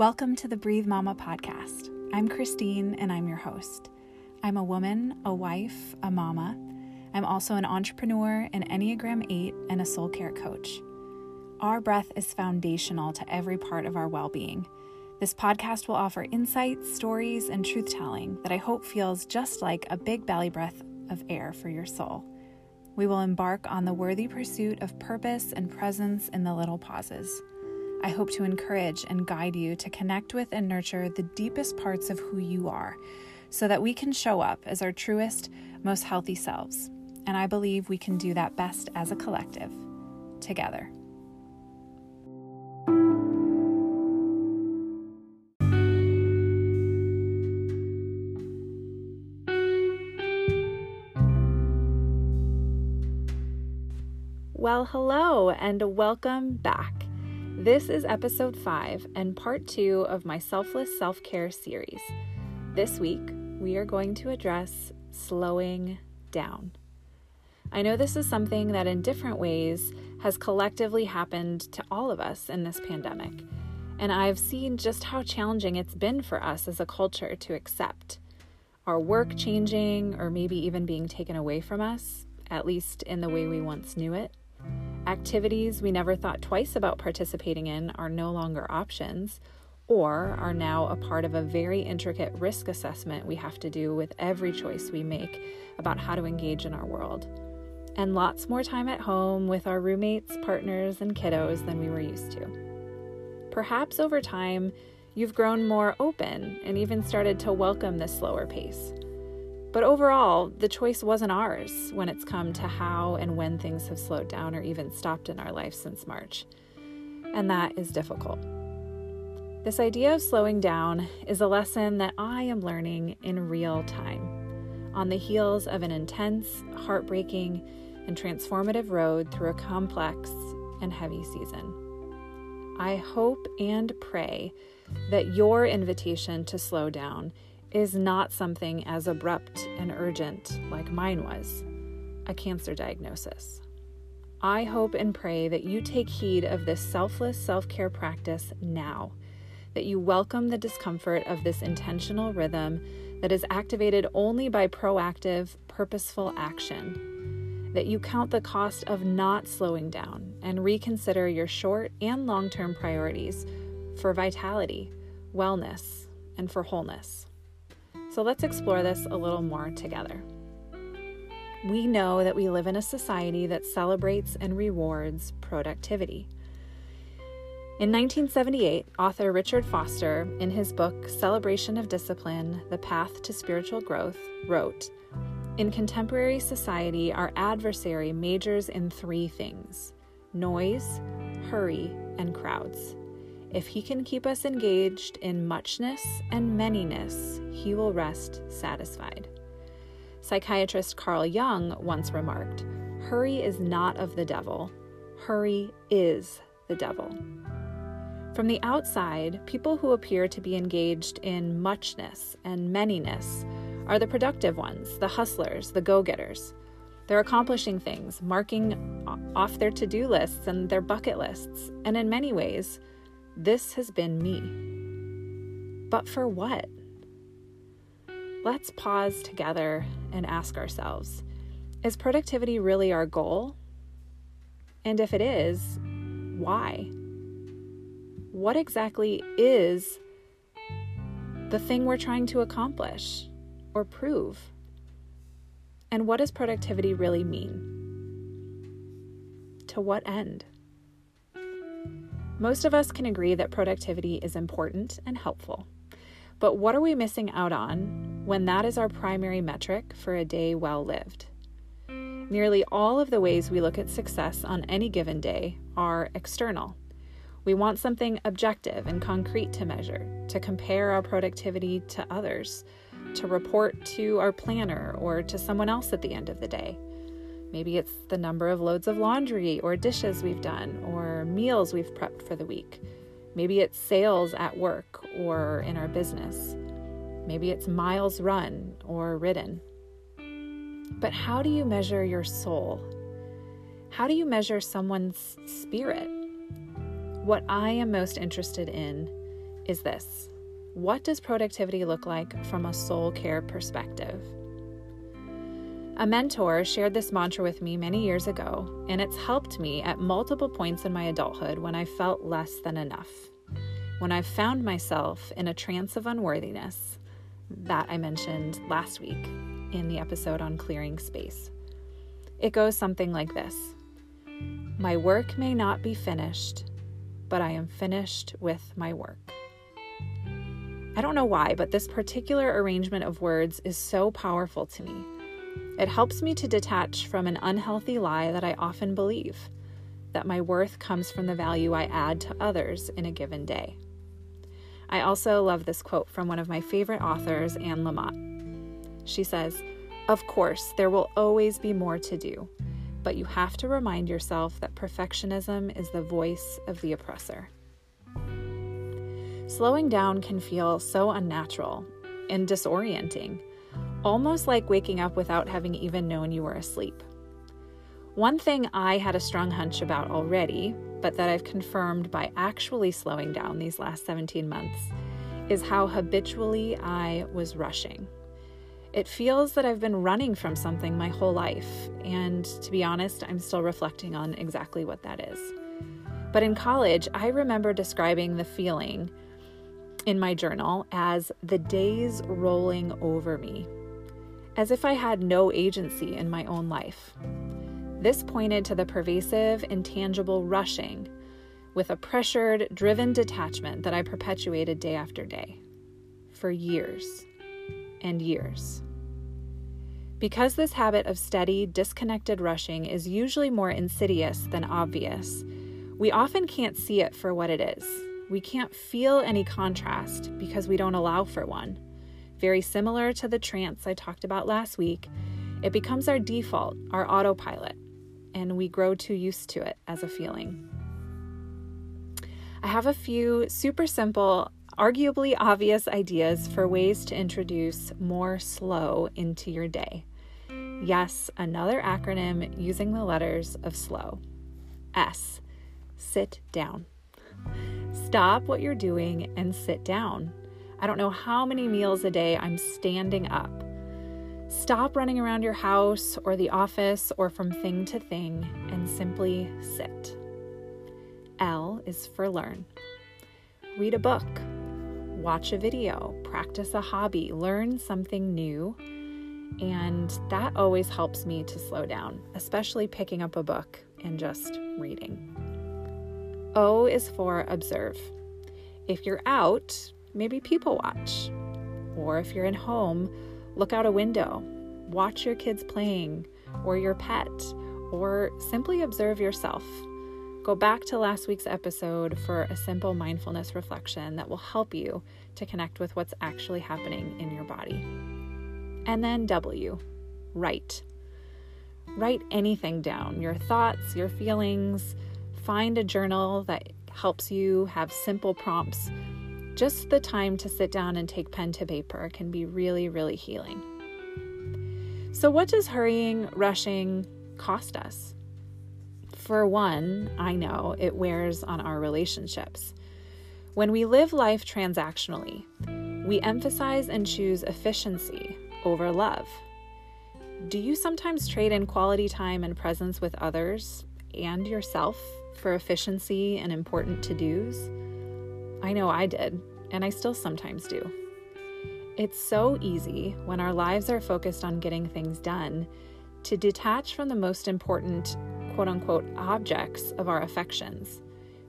Welcome to the Breathe Mama podcast. I'm Christine and I'm your host. I'm a woman, a wife, a mama. I'm also an entrepreneur, an Enneagram 8, and a soul care coach. Our breath is foundational to every part of our well being. This podcast will offer insights, stories, and truth telling that I hope feels just like a big belly breath of air for your soul. We will embark on the worthy pursuit of purpose and presence in the little pauses. I hope to encourage and guide you to connect with and nurture the deepest parts of who you are so that we can show up as our truest, most healthy selves. And I believe we can do that best as a collective, together. Well, hello, and welcome back. This is episode 5 and part 2 of my Selfless Self Care series. This week, we are going to address slowing down. I know this is something that, in different ways, has collectively happened to all of us in this pandemic, and I've seen just how challenging it's been for us as a culture to accept our work changing or maybe even being taken away from us, at least in the way we once knew it Activities we never thought twice about participating in are no longer options or are now a part of a very intricate risk assessment we have to do with every choice we make about how to engage in our world. And lots more time at home with our roommates, partners, and kiddos than we were used to. Perhaps over time, you've grown more open and even started to welcome this slower pace. But overall, the choice wasn't ours when it's come to how and when things have slowed down or even stopped in our life since March. And that is difficult. This idea of slowing down is a lesson that I am learning in real time, on the heels of an intense, heartbreaking, and transformative road through a complex and heavy season. I hope and pray that your invitation to slow down is not something as abrupt and urgent like mine was a cancer diagnosis. I hope and pray that you take heed of this selfless self care practice now, that you welcome the discomfort of this intentional rhythm that is activated only by proactive, purposeful action, that you count the cost of not slowing down and reconsider your short and long term priorities for vitality, wellness, and for wholeness. So let's explore this a little more together. We know that we live in a society that celebrates and rewards productivity. In 1978, author Richard Foster, in his book Celebration of Discipline The Path to Spiritual Growth, wrote In contemporary society, our adversary majors in three things noise, hurry, and crowds. If he can keep us engaged in muchness and manyness, he will rest satisfied. Psychiatrist Carl Jung once remarked Hurry is not of the devil, hurry is the devil. From the outside, people who appear to be engaged in muchness and manyness are the productive ones, the hustlers, the go getters. They're accomplishing things, marking off their to do lists and their bucket lists, and in many ways, this has been me. But for what? Let's pause together and ask ourselves Is productivity really our goal? And if it is, why? What exactly is the thing we're trying to accomplish or prove? And what does productivity really mean? To what end? Most of us can agree that productivity is important and helpful. But what are we missing out on when that is our primary metric for a day well lived? Nearly all of the ways we look at success on any given day are external. We want something objective and concrete to measure, to compare our productivity to others, to report to our planner or to someone else at the end of the day. Maybe it's the number of loads of laundry or dishes we've done or meals we've prepped for the week. Maybe it's sales at work or in our business. Maybe it's miles run or ridden. But how do you measure your soul? How do you measure someone's spirit? What I am most interested in is this What does productivity look like from a soul care perspective? A mentor shared this mantra with me many years ago, and it's helped me at multiple points in my adulthood when I felt less than enough. When I've found myself in a trance of unworthiness that I mentioned last week in the episode on clearing space. It goes something like this My work may not be finished, but I am finished with my work. I don't know why, but this particular arrangement of words is so powerful to me. It helps me to detach from an unhealthy lie that I often believe that my worth comes from the value I add to others in a given day. I also love this quote from one of my favorite authors, Anne Lamott. She says, Of course, there will always be more to do, but you have to remind yourself that perfectionism is the voice of the oppressor. Slowing down can feel so unnatural and disorienting almost like waking up without having even known you were asleep. One thing I had a strong hunch about already, but that I've confirmed by actually slowing down these last 17 months, is how habitually I was rushing. It feels that I've been running from something my whole life, and to be honest, I'm still reflecting on exactly what that is. But in college, I remember describing the feeling in my journal as the days rolling over me as if I had no agency in my own life. This pointed to the pervasive, intangible rushing with a pressured, driven detachment that I perpetuated day after day for years and years. Because this habit of steady, disconnected rushing is usually more insidious than obvious, we often can't see it for what it is. We can't feel any contrast because we don't allow for one. Very similar to the trance I talked about last week, it becomes our default, our autopilot, and we grow too used to it as a feeling. I have a few super simple, arguably obvious ideas for ways to introduce more slow into your day. Yes, another acronym using the letters of slow. S. Sit down. Stop what you're doing and sit down. I don't know how many meals a day I'm standing up. Stop running around your house or the office or from thing to thing and simply sit. L is for learn. Read a book, watch a video, practice a hobby, learn something new. And that always helps me to slow down, especially picking up a book and just reading. O is for observe. If you're out, maybe people watch. Or if you're in home, look out a window, watch your kids playing, or your pet, or simply observe yourself. Go back to last week's episode for a simple mindfulness reflection that will help you to connect with what's actually happening in your body. And then W, write. Write anything down your thoughts, your feelings. Find a journal that helps you have simple prompts just the time to sit down and take pen to paper can be really, really healing. So, what does hurrying, rushing cost us? For one, I know it wears on our relationships. When we live life transactionally, we emphasize and choose efficiency over love. Do you sometimes trade in quality time and presence with others and yourself for efficiency and important to dos? I know I did and I still sometimes do. It's so easy when our lives are focused on getting things done to detach from the most important quote unquote objects of our affections.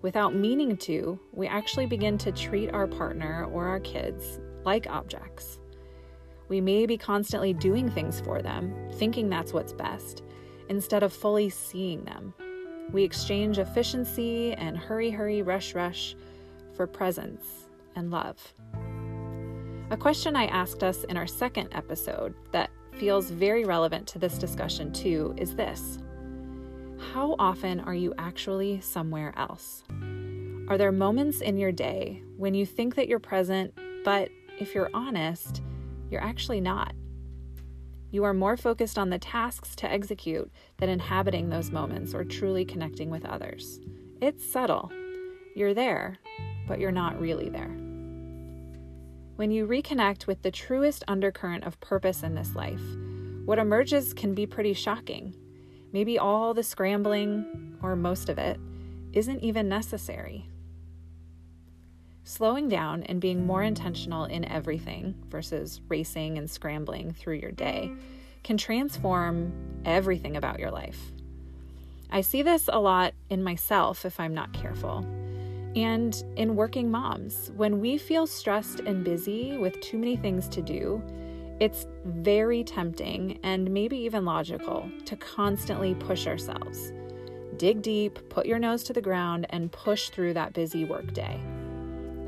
Without meaning to, we actually begin to treat our partner or our kids like objects. We may be constantly doing things for them, thinking that's what's best, instead of fully seeing them. We exchange efficiency and hurry, hurry, rush, rush for presence and love. A question I asked us in our second episode that feels very relevant to this discussion too is this How often are you actually somewhere else? Are there moments in your day when you think that you're present, but if you're honest, you're actually not? You are more focused on the tasks to execute than inhabiting those moments or truly connecting with others. It's subtle. You're there, but you're not really there. When you reconnect with the truest undercurrent of purpose in this life, what emerges can be pretty shocking. Maybe all the scrambling, or most of it, isn't even necessary. Slowing down and being more intentional in everything versus racing and scrambling through your day can transform everything about your life. I see this a lot in myself if I'm not careful. And in working moms, when we feel stressed and busy with too many things to do, it's very tempting and maybe even logical to constantly push ourselves. Dig deep, put your nose to the ground, and push through that busy workday.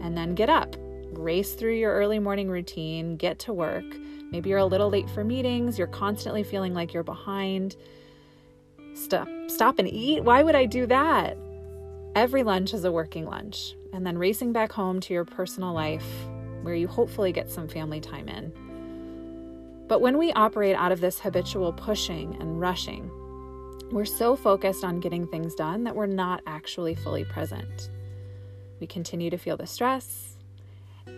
And then get up, race through your early morning routine, get to work. Maybe you're a little late for meetings, you're constantly feeling like you're behind. Stop, stop and eat? Why would I do that? Every lunch is a working lunch, and then racing back home to your personal life where you hopefully get some family time in. But when we operate out of this habitual pushing and rushing, we're so focused on getting things done that we're not actually fully present. We continue to feel the stress,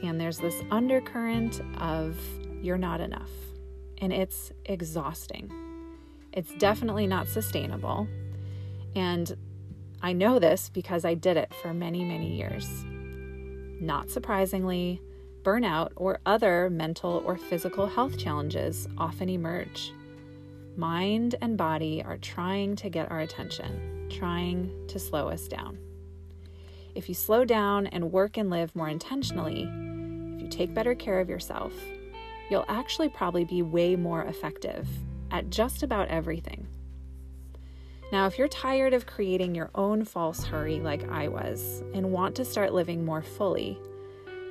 and there's this undercurrent of you're not enough. And it's exhausting. It's definitely not sustainable. And I know this because I did it for many, many years. Not surprisingly, burnout or other mental or physical health challenges often emerge. Mind and body are trying to get our attention, trying to slow us down. If you slow down and work and live more intentionally, if you take better care of yourself, you'll actually probably be way more effective at just about everything. Now, if you're tired of creating your own false hurry like I was and want to start living more fully,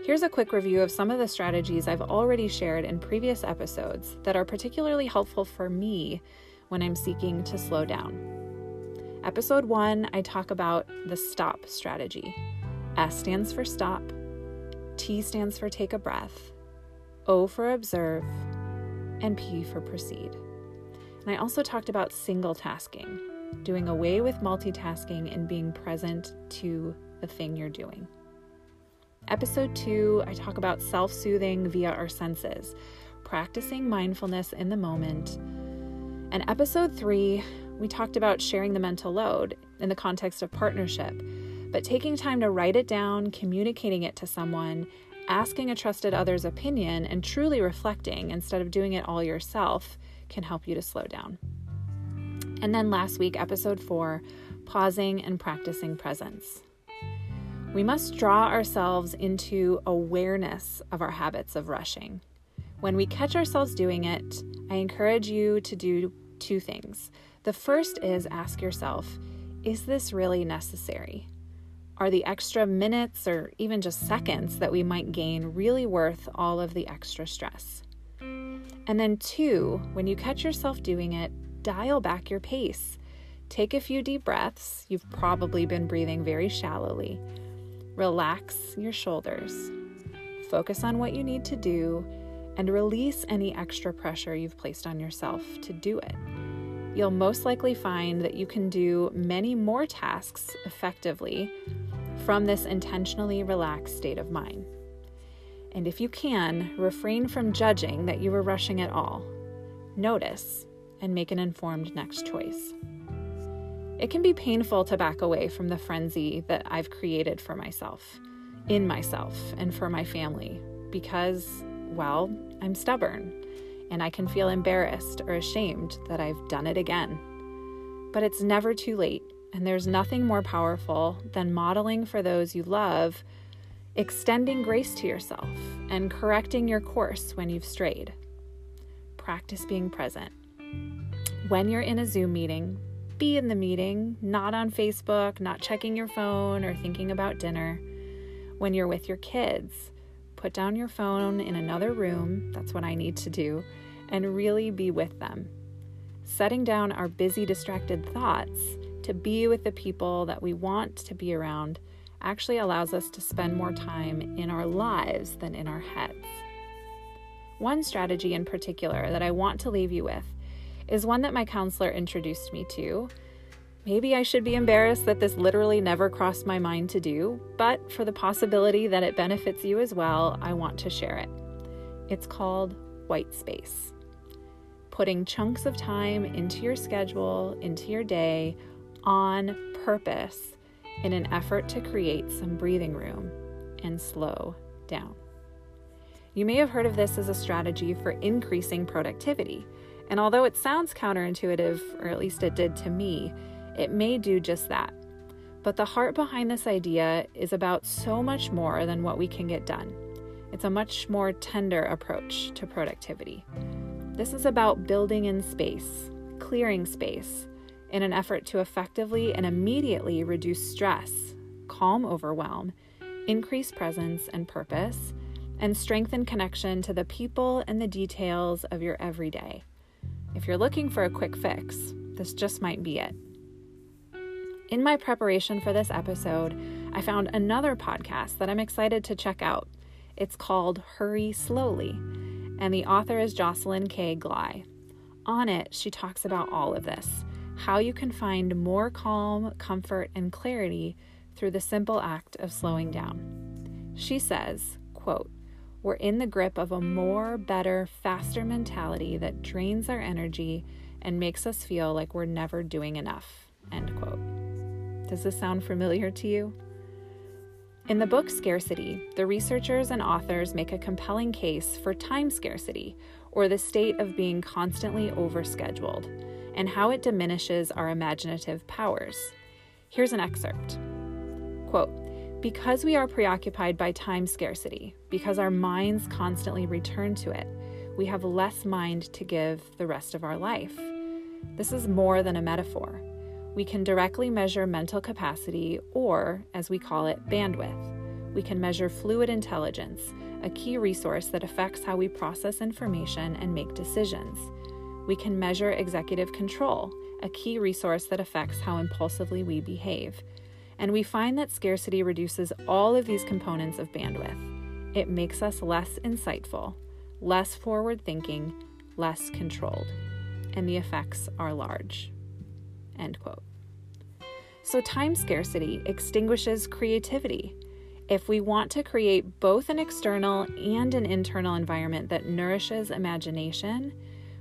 Here's a quick review of some of the strategies I've already shared in previous episodes that are particularly helpful for me when I'm seeking to slow down. Episode 1, I talk about the STOP strategy. S stands for stop, T stands for take a breath, O for observe, and P for proceed. And I also talked about single tasking, doing away with multitasking and being present to the thing you're doing. Episode 2, I talk about self soothing via our senses, practicing mindfulness in the moment. And episode 3, we talked about sharing the mental load in the context of partnership, but taking time to write it down, communicating it to someone, asking a trusted other's opinion, and truly reflecting instead of doing it all yourself can help you to slow down. And then last week, episode 4, pausing and practicing presence. We must draw ourselves into awareness of our habits of rushing. When we catch ourselves doing it, I encourage you to do two things. The first is ask yourself, is this really necessary? Are the extra minutes or even just seconds that we might gain really worth all of the extra stress? And then, two, when you catch yourself doing it, dial back your pace. Take a few deep breaths. You've probably been breathing very shallowly. Relax your shoulders. Focus on what you need to do and release any extra pressure you've placed on yourself to do it. You'll most likely find that you can do many more tasks effectively from this intentionally relaxed state of mind. And if you can, refrain from judging that you were rushing at all. Notice and make an informed next choice. It can be painful to back away from the frenzy that I've created for myself, in myself, and for my family because, well, I'm stubborn and I can feel embarrassed or ashamed that I've done it again. But it's never too late, and there's nothing more powerful than modeling for those you love, extending grace to yourself, and correcting your course when you've strayed. Practice being present. When you're in a Zoom meeting, be in the meeting, not on Facebook, not checking your phone or thinking about dinner. When you're with your kids, put down your phone in another room, that's what I need to do, and really be with them. Setting down our busy, distracted thoughts to be with the people that we want to be around actually allows us to spend more time in our lives than in our heads. One strategy in particular that I want to leave you with is one that my counselor introduced me to. Maybe I should be embarrassed that this literally never crossed my mind to do, but for the possibility that it benefits you as well, I want to share it. It's called white space. Putting chunks of time into your schedule, into your day, on purpose in an effort to create some breathing room and slow down. You may have heard of this as a strategy for increasing productivity. And although it sounds counterintuitive, or at least it did to me, it may do just that. But the heart behind this idea is about so much more than what we can get done. It's a much more tender approach to productivity. This is about building in space, clearing space, in an effort to effectively and immediately reduce stress, calm overwhelm, increase presence and purpose, and strengthen connection to the people and the details of your everyday. If you're looking for a quick fix, this just might be it. In my preparation for this episode, I found another podcast that I'm excited to check out. It's called Hurry Slowly, and the author is Jocelyn K. Glei. On it, she talks about all of this how you can find more calm, comfort, and clarity through the simple act of slowing down. She says, quote, we're in the grip of a more, better, faster mentality that drains our energy and makes us feel like we're never doing enough. End quote. Does this sound familiar to you? In the book Scarcity, the researchers and authors make a compelling case for time scarcity, or the state of being constantly overscheduled, and how it diminishes our imaginative powers. Here's an excerpt Quote, because we are preoccupied by time scarcity, because our minds constantly return to it, we have less mind to give the rest of our life. This is more than a metaphor we can directly measure mental capacity, or, as we call it, bandwidth. We can measure fluid intelligence, a key resource that affects how we process information and make decisions. We can measure executive control, a key resource that affects how impulsively we behave. And we find that scarcity reduces all of these components of bandwidth. It makes us less insightful, less forward thinking, less controlled. And the effects are large. End quote. So, time scarcity extinguishes creativity. If we want to create both an external and an internal environment that nourishes imagination,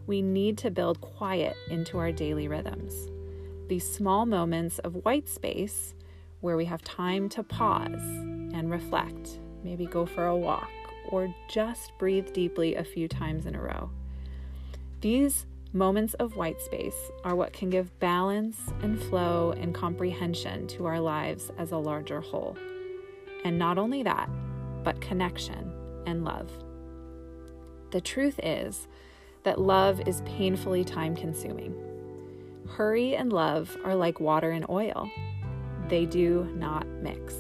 we need to build quiet into our daily rhythms. These small moments of white space where we have time to pause and reflect, maybe go for a walk, or just breathe deeply a few times in a row. These Moments of white space are what can give balance and flow and comprehension to our lives as a larger whole. And not only that, but connection and love. The truth is that love is painfully time consuming. Hurry and love are like water and oil, they do not mix.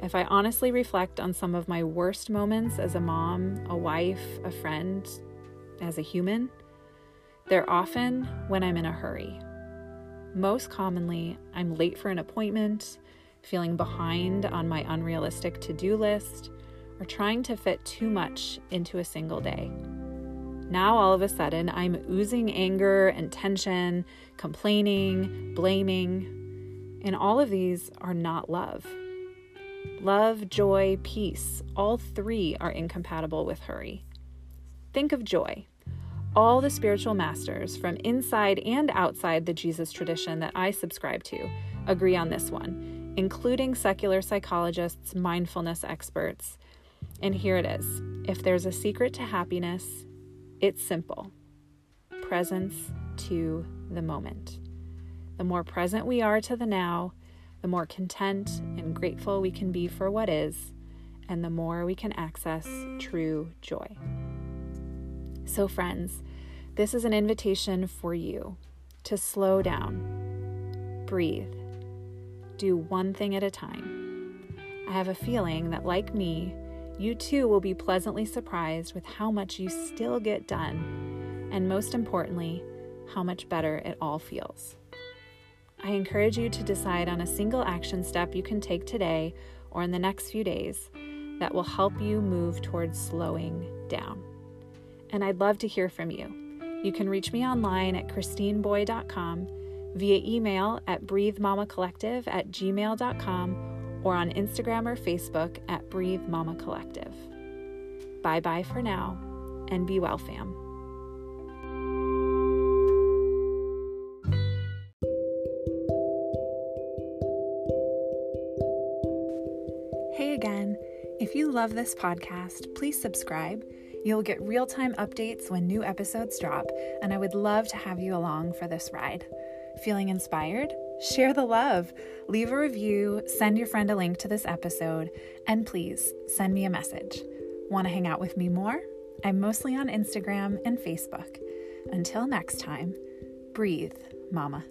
If I honestly reflect on some of my worst moments as a mom, a wife, a friend, as a human, they're often when I'm in a hurry. Most commonly, I'm late for an appointment, feeling behind on my unrealistic to do list, or trying to fit too much into a single day. Now, all of a sudden, I'm oozing anger and tension, complaining, blaming, and all of these are not love. Love, joy, peace, all three are incompatible with hurry. Think of joy all the spiritual masters from inside and outside the Jesus tradition that I subscribe to agree on this one, including secular psychologists, mindfulness experts. And here it is if there's a secret to happiness, it's simple presence to the moment. The more present we are to the now, the more content and grateful we can be for what is, and the more we can access true joy. So, friends, this is an invitation for you to slow down, breathe, do one thing at a time. I have a feeling that, like me, you too will be pleasantly surprised with how much you still get done, and most importantly, how much better it all feels. I encourage you to decide on a single action step you can take today or in the next few days that will help you move towards slowing down and I'd love to hear from you. You can reach me online at christineboye.com, via email at breathemamacollective at gmail.com or on Instagram or Facebook at Breathe Mama Collective. Bye bye for now, and be well, fam. Love this podcast, please subscribe. You'll get real time updates when new episodes drop, and I would love to have you along for this ride. Feeling inspired? Share the love, leave a review, send your friend a link to this episode, and please send me a message. Want to hang out with me more? I'm mostly on Instagram and Facebook. Until next time, breathe, Mama.